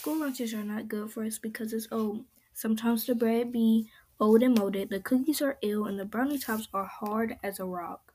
School lunches are not good for us because it's old. Sometimes the bread be old and molded, the cookies are ill, and the brownie tops are hard as a rock.